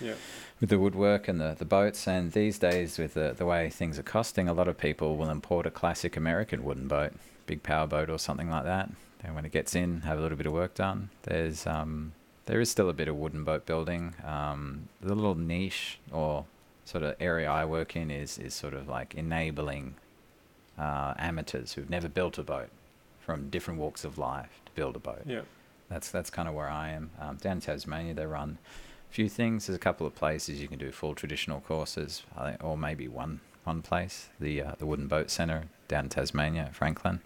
Yeah. with the woodwork and the, the boats. And these days, with the, the way things are costing, a lot of people will import a classic American wooden boat, big power boat or something like that. And when it gets in, have a little bit of work done. There's um, there is still a bit of wooden boat building. Um, the little niche or sort of area I work in is is sort of like enabling uh, amateurs who've never built a boat from different walks of life to build a boat. Yeah. That's that's kind of where I am. Um, down in Tasmania, they run few things. There's a couple of places you can do full traditional courses, or maybe one one place. The uh, the Wooden Boat Centre down in Tasmania, Franklin.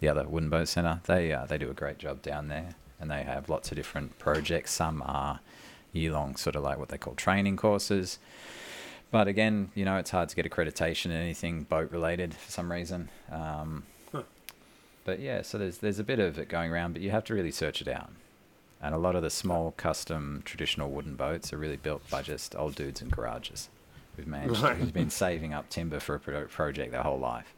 The other Wooden Boat Centre, they uh, they do a great job down there, and they have lots of different projects. Some are year long, sort of like what they call training courses. But again, you know, it's hard to get accreditation in anything boat related for some reason. Um. But yeah, so there's there's a bit of it going around, but you have to really search it out. And a lot of the small, custom, traditional wooden boats are really built by just old dudes in garages who've managed, Right. who've been saving up timber for a pro- project their whole life.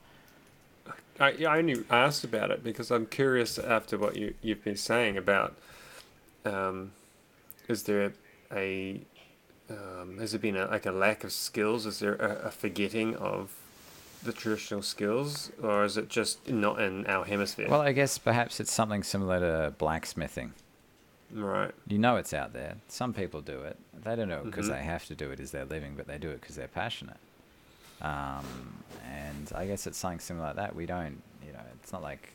I, I only asked about it because I'm curious after what you, you've been saying about um, is there a um, has there been a, like a lack of skills? Is there a, a forgetting of the traditional skills, or is it just not in our hemisphere? Well, I guess perhaps it's something similar to blacksmithing. Right. You know it's out there. Some people do it. They don't know because Mhm. they have to do it as their living, but they do it because they're passionate. Um, and I guess it's something similar like that. We don't, you know, it's not like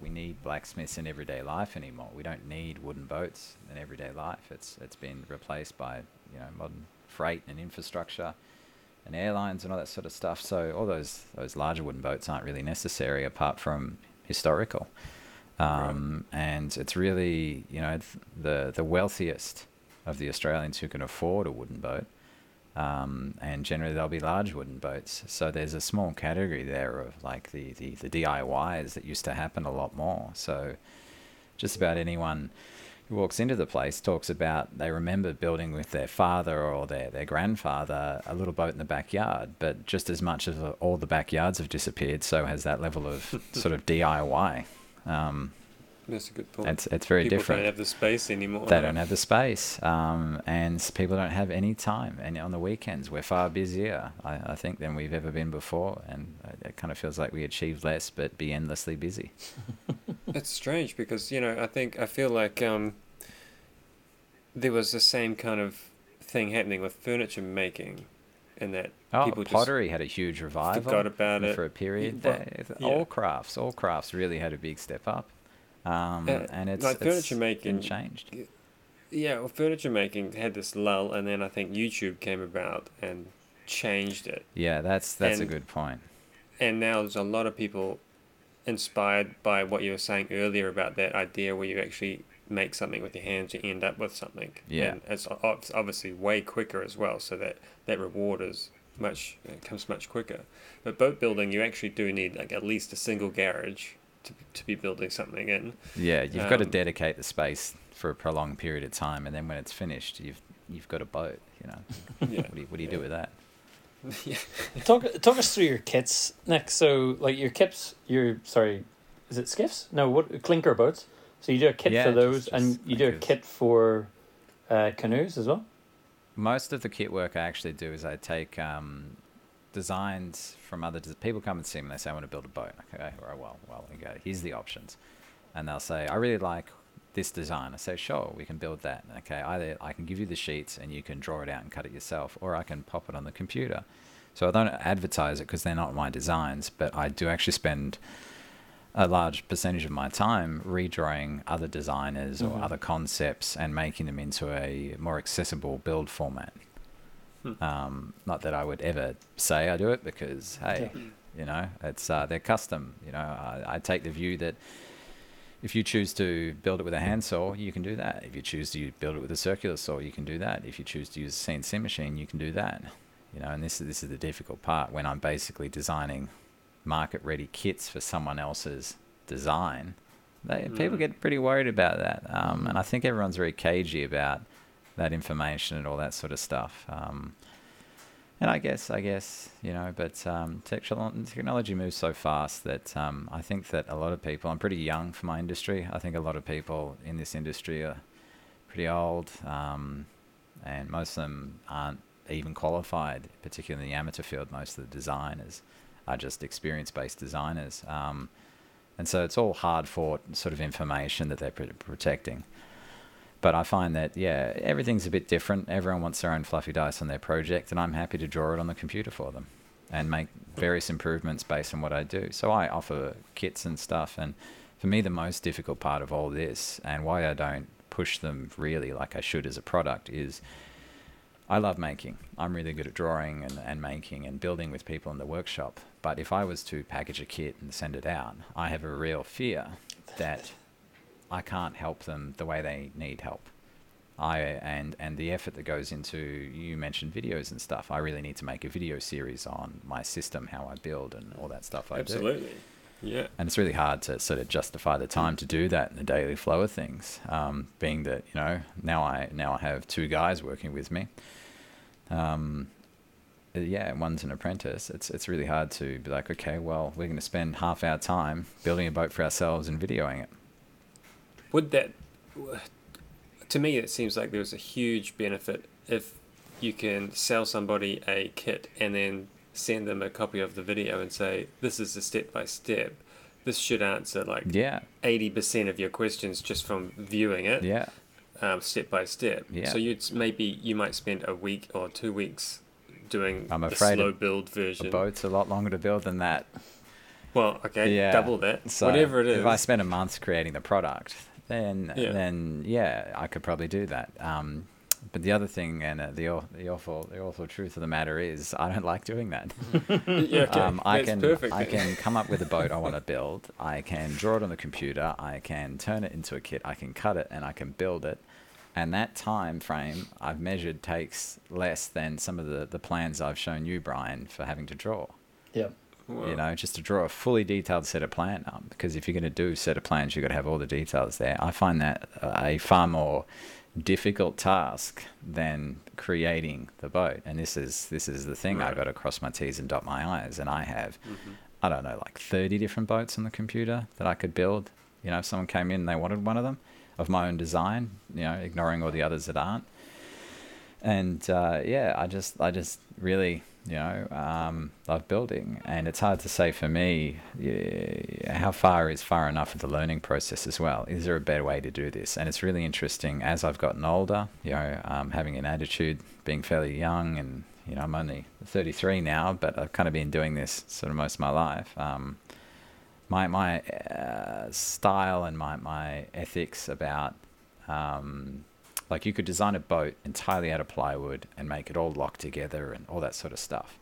we need blacksmiths in everyday life anymore. We don't need wooden boats in everyday life. It's it's been replaced by you know modern freight and infrastructure and airlines and all that sort of stuff. So all those those larger wooden boats aren't really necessary apart from historical. Um, And it's really you know the the wealthiest of the Australians who can afford a wooden boat. Um, and generally they'll be large wooden boats. So there's a small category there of like the, the, the DIYs that used to happen a lot more. So just about anyone who walks into the place talks about they remember building with their father or their, their grandfather a little boat in the backyard. But just as much as all the backyards have disappeared, so has that level of sort of DIY. Um, That's a good point. it's, it's very People different don't have the space anymore. they don't have the space, um, and people don't have any time. And on the weekends, we're far busier, I, I think, than we've ever been before. And it- it kind of feels like we achieve less, but be endlessly busy. It's strange because you know I think I feel like um, there was the same kind of thing happening with furniture making, in that Oh, people pottery had a huge revival forgot about it. for a period. Well, yeah. All crafts, all crafts really had a big step up. Um, Uh, and it's like it's furniture making- changed. Yeah, well, furniture making had this lull, and then I think YouTube came about and changed it. Yeah, that's that's a good point. And now there's a lot of people inspired by what you were saying earlier about that idea where you actually make something with your hands, you end up with something. Yeah. And it's it's obviously way quicker as well, so that that reward is much it comes much quicker. But boat building, you actually do need like at least a single garage to to be building something in. Yeah, you've got to Um, dedicate the space for a prolonged period of time, and then when it's finished, you've you've got a boat. You know, Yeah. what do you, what do you do with that? Yeah. talk talk us through your kits, Nick. So like your kits, your sorry, is it skiffs? No, what clinker boats. So you do a kit Yeah, for those, just and you do a kit for uh, canoes as well. Most of the kit work I actually do is I take um, designs from other des- people come and see me and they say I want to build a boat. Okay, all right, well, well, we go. Here's the options, and they'll say I really like this design. I say sure, we can build that. Okay, either I can give you the sheets and you can draw it out and cut it yourself, or I can pop it on the computer. So I don't advertise it because they're not my designs, but I do actually spend a large percentage of my time redrawing other designers or Mhm. other concepts and making them into a more accessible build format. Hmm. Um, not that I would ever say I do it because hey, you know, it's uh, they're custom. You know, I, I take the view that if you choose to build it with a handsaw, you can do that. If you choose to build it with a circular saw, you can do that. If you choose to use a CNC machine, you can do that. You know, and this is this is the difficult part when I'm basically designing market ready kits for someone else's design. They, People Mm. get pretty worried about that, um, and I think everyone's very cagey about that information and all that sort of stuff. Um, and I guess, I guess, you know, but um, technology moves so fast that um, I think that a lot of people, I'm pretty young for my industry. I think a lot of people in this industry are pretty old, um, and most of them aren't even qualified, particularly in the amateur field. Most of the designers are just experience based designers. Um, and so it's all hard fought sort of information that they're pr- protecting. But I find that, yeah, everything's a bit different. Everyone wants their own fluffy dice on their project, and I'm happy to draw it on the computer for them and make various improvements based on what I do. So I offer kits and stuff. And for me, the most difficult part of all this, and why I don't push them really like I should as a product, is I love making. I'm really good at drawing and, and making and building with people in the workshop. But if I was to package a kit and send it out, I have a real fear that I can't help them the way they need help. I and and the effort that goes into you mentioned videos and stuff. I really need to make a video series on my system, how I build, and all that stuff I do. Absolutely. Yeah. And it's really hard to sort of justify the time to do that in the daily flow of things. Um, being that you know now I now I have two guys working with me. Um, yeah, one's an apprentice. It's it's really hard to be like, okay, well, we're going to spend half our time building a boat for ourselves and videoing it. Would that, to me, it seems like there's a huge benefit if you can sell somebody a kit and then send them a copy of the video and say, this is the step by step. This should answer like Yeah, 80% of your questions just from viewing it, yeah, um, step by step. Yeah. So you'd maybe you might spend a week or two weeks doing I'm afraid slow a- build a version. boat's a lot longer to build than that. Well, okay, Yeah. double that. So Whatever it is. If I spend a month creating the product, then Yeah. then yeah, I could probably do that. Um, but the other thing, and uh, the the awful the awful truth of the matter is, I don't like doing that. yeah, okay. um, I That's can perfect. I can come up with a boat I want to build. I can draw it on the computer. I can turn it into a kit. I can cut it and I can build it. And that time frame I've measured takes less than some of the, the plans I've shown you, Bryan, for having to draw. Yeah. Wow. You know, just to draw a fully detailed set of plan up. Because if you're going to do a set of plans, you've got to have all the details there. I find that a far more difficult task than creating the boat. And this is this is the thing I Right. got to cross my T's and dot my I's. And I have, Mhm. I don't know, like 30 different boats on the computer that I could build. You know, if someone came in and they wanted one of them of my own design, you know, ignoring all the others that aren't. And uh, yeah, I just, I just really, you know, um, love building, and it's hard to say for me yeah, how far is far enough of the learning process as well. Is there a better way to do this? And it's really interesting as I've gotten older, you know, um, having an attitude, being fairly young, and you know, I'm only 33 now, but I've kind of been doing this sort of most of my life. Um, my my uh, style and my my ethics about um, like you could design a boat entirely out of plywood and make it all locked together and all that sort of stuff,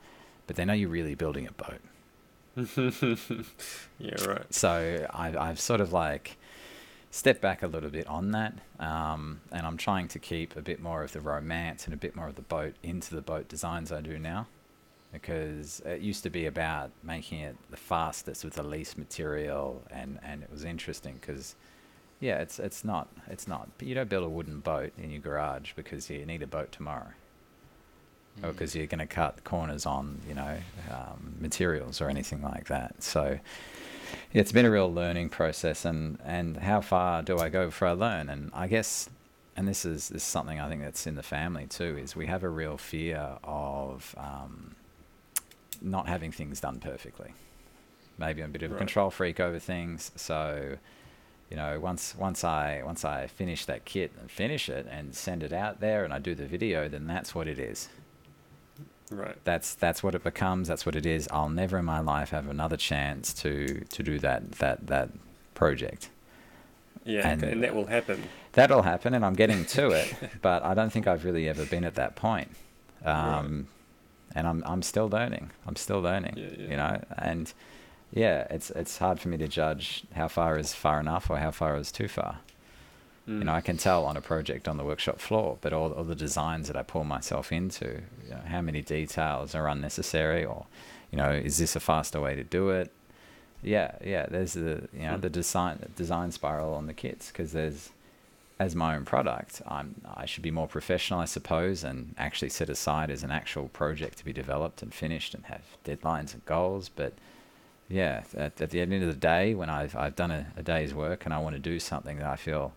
but then are you really building a boat? yeah, right. So I, I've sort of like stepped back a little bit on that, um, and I'm trying to keep a bit more of the romance and a bit more of the boat into the boat designs I do now, because it used to be about making it the fastest with the least material, and and it was interesting because. Yeah, it's it's not it's not. But you don't build a wooden boat in your garage because you need a boat tomorrow. Or because you're going to cut corners on you know um, materials or anything like that. So it's been a real learning process, and and how far do I go before I learn? And I guess, and this is this is something I think that's in the family too, is we have a real fear of um, not having things done perfectly. Maybe I'm a bit of a Right. control freak over things, so you know once once I once I finish that kit and finish it and send it out there and I do the video, then that's what it is Right. that's that's what it becomes. That's what it is. I'll never in my life have another chance to to do that that that project. Yeah, And- and, that will happen. That'll happen, and I'm getting to it. but I don't think I've really ever been at that point. Um, And I'm I'm still learning. I'm still learning. Yeah, yeah. You know, and yeah, it's it's hard for me to judge how far is far enough or how far is too far. You know, I can tell on a project on the workshop floor, but all, all the designs that I pull myself into, you know, how many details are unnecessary, or, you know, is this a faster way to do it? Yeah, yeah. There's the you know Hmm. the design design spiral on the kits because there's as my own product, I'm I should be more professional, I suppose, and actually set aside as an actual project to be developed and finished and have deadlines and goals. But yeah, at, at the end of the day, when I've I've done a, a day's work and I want to do something that I feel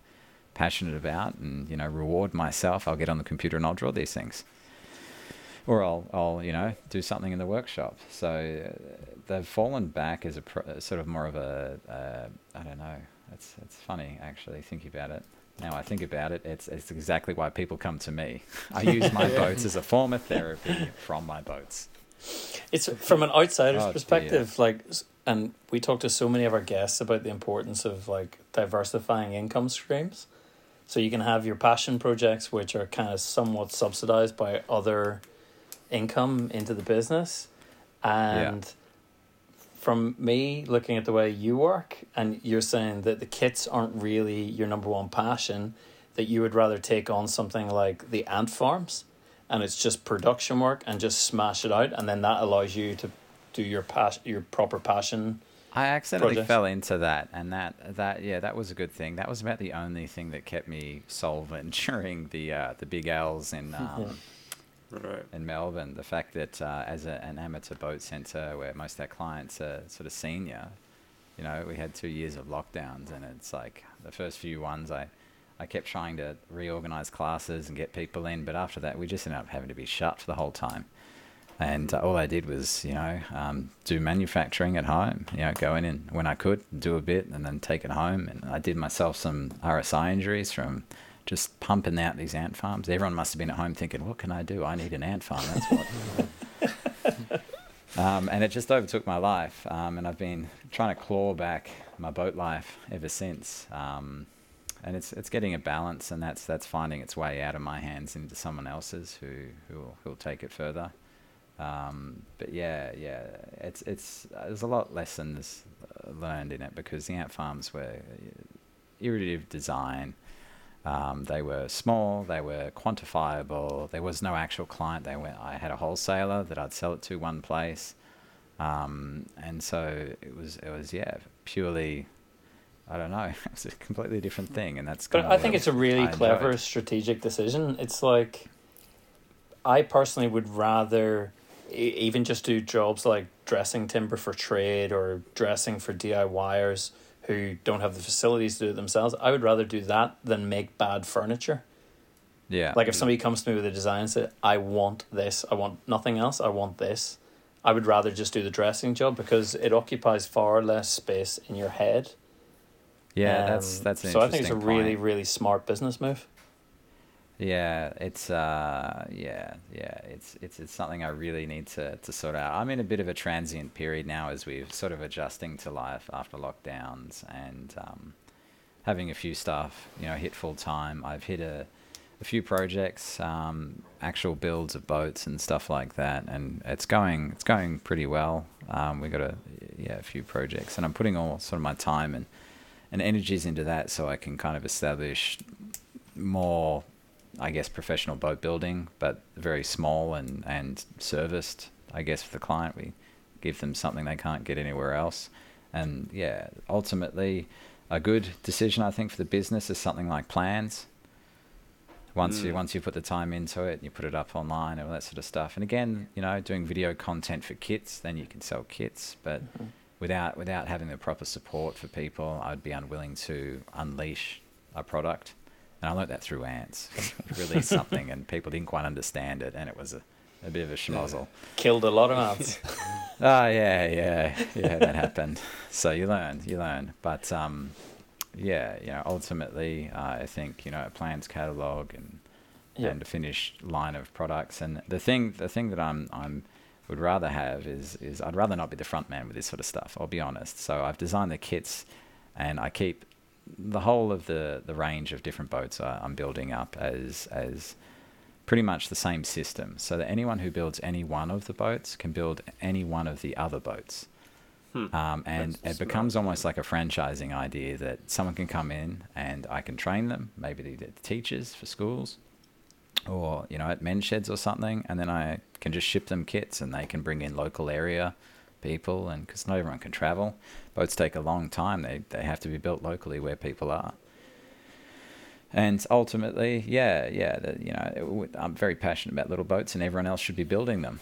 passionate about and you know reward myself, I'll get on the computer and I'll draw these things, or I'll I'll you know do something in the workshop. So uh, they've fallen back as a pro, sort of more of a uh, I don't know. It's it's funny actually thinking about it. Now I think about it, it's it's exactly why people come to me. I use my boats as a form of therapy from my boats. It's from an outsider's Oh, dear. perspective, like, and we talk to so many of our guests about the importance of like diversifying income streams. So you can have your passion projects, which are kind of somewhat subsidized by other income into the business, and from me looking at the way you work, and you're saying that the kits aren't really your number one passion, that you would rather take on something like the ant farms and it's just production work and just smash it out and then that allows you to do your pas- your proper passion I accidentally projects. fell into that, and that that yeah, that was a good thing. That was about the only thing that kept me solvent during the uh, the big L's in um, Right. in Melbourne. The fact that uh, as a, an amateur boat centre, where most of our clients are sort of senior, you know, we had two years of lockdowns, and it's like the first few ones I. I kept trying to reorganize classes and get people in, but after that, we just ended up having to be shut for the whole time. And uh, all I did was, you know, um, do manufacturing at home. You know, go in and when I could, do a bit, and then take it home. And I did myself some RSI injuries from just pumping out these ant farms. Everyone must have been at home thinking, "What can I do? I need an ant farm." That's what. um, and it just overtook my life, um, and I've been trying to claw back my boat life ever since. Um, and it's it's getting a balance, and that's that's finding its way out of my hands into someone else's who who'll who'll take it further. Um, but yeah, yeah, it's it's uh, there's a lot lessons learned in it because the ant farms were uh, iterative design. Um, they were small, they were quantifiable. There was no actual client. They were, I had a wholesaler that I'd sell it to one place, um, and so it was it was yeah purely. I don't know. It's a completely different thing, and that's. but i think it's a really I clever enjoyed. strategic decision it's like i personally would rather even just do jobs like dressing timber for trade or dressing for diyers who don't have the facilities to do it themselves i would rather do that than make bad furniture Yeah. Like if somebody comes to me with a design and said, I want this, I want nothing else, I want this, I would rather just do the dressing job because it occupies far less space in your head. yeah, that's Um, that's an so I think it's a interesting really, really smart business move. Yeah, it's uh yeah, yeah, it's it's it's something I really need to to sort out. I'm in a bit of a transient period now as we're sort of adjusting to life after lockdowns and um having a few staff, you know, hit full time. I've hit a a few projects, um, actual builds of boats and stuff like that, and it's going it's going pretty well. Um, we got a yeah a few projects, and I'm putting all sort of my time and and energies into that, so I can kind of establish more, I guess, professional boat building, but very small and and serviced. I guess for the client, we give them something they can't get anywhere else, and yeah, ultimately, a good decision I think for the business is something like plans once you Mm. once you put the time into it, and you put it up online and all that sort of stuff. And again, you know, doing video content for kits, then you can sell kits. But without without having the proper support for people, I'd be unwilling to unleash a product. And I learnt that through ants. Released something and people didn't quite understand it, and it was a, a bit of a schmozzle. Killed a lot of ants. Oh yeah, yeah, yeah, that happened. So you learn, you learn. But um, yeah, you know, ultimately, uh, I think you know a plans catalog and Yeah. and a finished line of products. And the thing, the thing that I'm I'm would rather have is is I'd rather not be the front man with this sort of stuff. I'll be honest. So I've designed the kits, and I keep the whole of the the range of different boats I, I'm building up as as pretty much the same system, so that anyone who builds any one of the boats can build any one of the other boats. Hmm. Um, and That's it smart. becomes almost like a franchising idea that someone can come in and I can train them, maybe the, the teachers for schools, or you know at men's sheds or something, and then I can just ship them kits and they can bring in local area people, and because not everyone can travel, boats take a long time. They they have to be built locally where people are. And ultimately, yeah, yeah, the, you know, it I'm very passionate about little boats, and everyone else should be building them.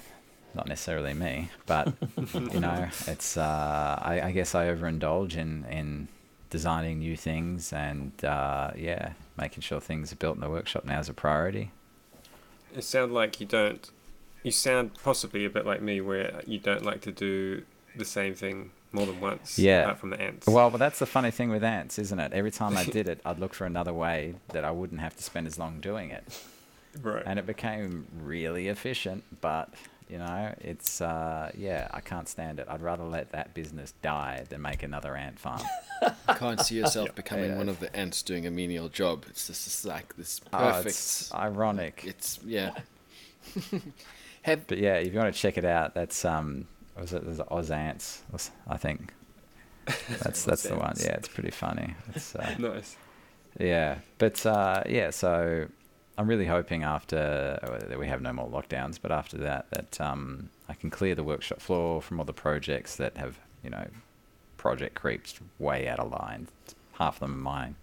Not necessarily me, but you know, it's. Uh, I, I guess I overindulge in in designing new things, and uh, yeah, making sure things are built in the workshop now is a priority. It sounds like you don't. You sound possibly a bit like me, where you don't like to do the same thing more than once. Yeah. Apart from the ants. Well, but that's the funny thing with ants, isn't it? Every time I did it, I'd look for another way that I wouldn't have to spend as long doing it. right. and it became really efficient but you know it's uh, yeah i can't stand it i'd rather let that business die than make another ant farm You can't see yourself becoming Yeah. one of the ants doing a menial job. It's just, it's like this Oh, perfect. it's ironic it's yeah. Have but yeah if you want to check it out that's um what was it there's oz ants or s- i think that's that's the one yeah it's pretty funny it's uh, nice. Yeah, but uh, yeah, so I'm really hoping after uh, that we have no more lockdowns, but after that, that um, I can clear the workshop floor from all the projects that have, you know, project creeps way out of line. Half of them are mine,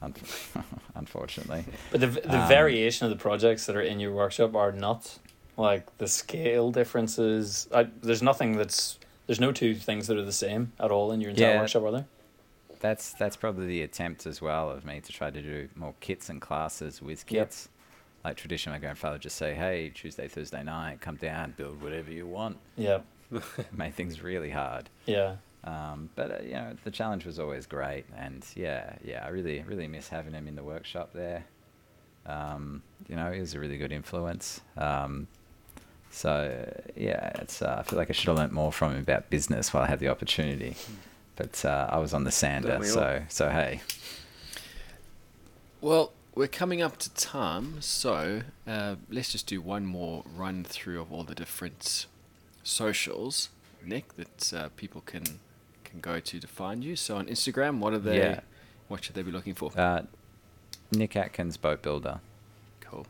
unfortunately. But the the Um, variation of the projects that are in your workshop are nuts. Like the scale differences. I, there's nothing that's there's no two things that are the same at all in your entire Yeah. workshop, are there? That's that's probably the attempt as well of me to try to do more kits and classes with Yep. kits. Like traditionally, my grandfather would just say, "Hey, Tuesday, Thursday night, come down, build whatever you want." Yeah, Made things really hard. yeah. Um, but uh, you know, the challenge was always great, and yeah, yeah, I really, really miss having him in the workshop there. Um, you know, he was a really good influence. Um, so yeah, it's. Uh, I feel like I should have learnt more from him about business while I had the opportunity. But uh, I was on the sander, Don't we all? so so hey, Well, we're coming up to time, so uh, let's just do one more run through of all the different socials, Nick, that uh, people can can go to to find you. So on Instagram, what are they? Yeah. What should they be looking for? uh, Nick Atkins, boat builder. Cool.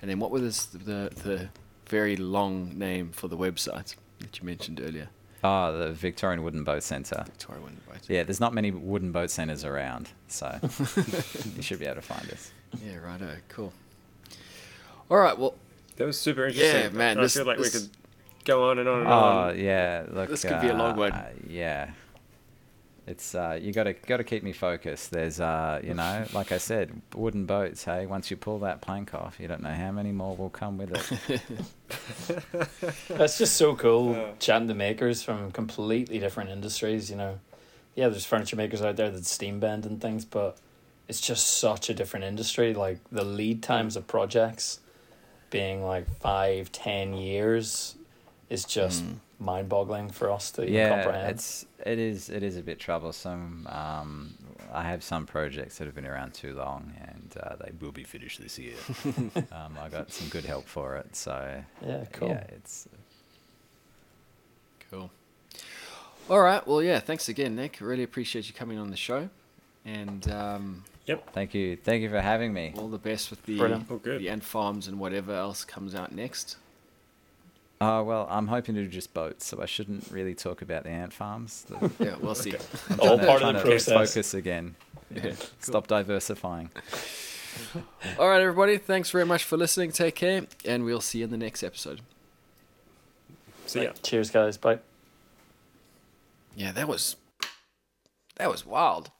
And then what was the the very long name for the website that you mentioned earlier? Oh, the Victorian Wooden Boat Centre. Victoria Wooden Boat. Yeah, there's not many wooden boat centres around, so you should be able to find us. Yeah, righto. Cool. All right. Well, That was super interesting. Yeah, man, I this- feel like we could go on and on and Oh on. yeah, look. This could be a long one. uh, Yeah, it's uh, you got to got to keep me focused. There's uh, you know, like I said, wooden boats. Hey, once you pull that plank off, you don't know how many more will come with it. That's just so cool. Yeah. Chatting to makers from completely different industries, you know. Yeah, there's furniture makers out there that steam bend and things, but it's just such a different industry. Like the lead times of projects being like five, ten years is just Mm. Mind boggling for us to even yeah, comprehend. it's it is it is a bit troublesome. Um, I have some projects that have been around too long, and uh, they will be finished this year. um, I got some good help for it, so yeah, cool. yeah, it's Cool. All right. Well, yeah. Thanks again, Nick. Really appreciate you coming on the show, and um, yep, thank you, thank you for having me. all the best with the Brilliant. The ant farms and whatever else comes out next. Uh, well, I'm hoping to do just boats, so I shouldn't really talk about the ant farms. The, yeah, we'll see. All part of the process. Focus again. Yeah. yeah. Cool. Stop diversifying. All right, everybody. Thanks very much for listening. Take care, and we'll see you in the next episode. See ya. Bye. Cheers, guys. Bye. Yeah, that was that was wild.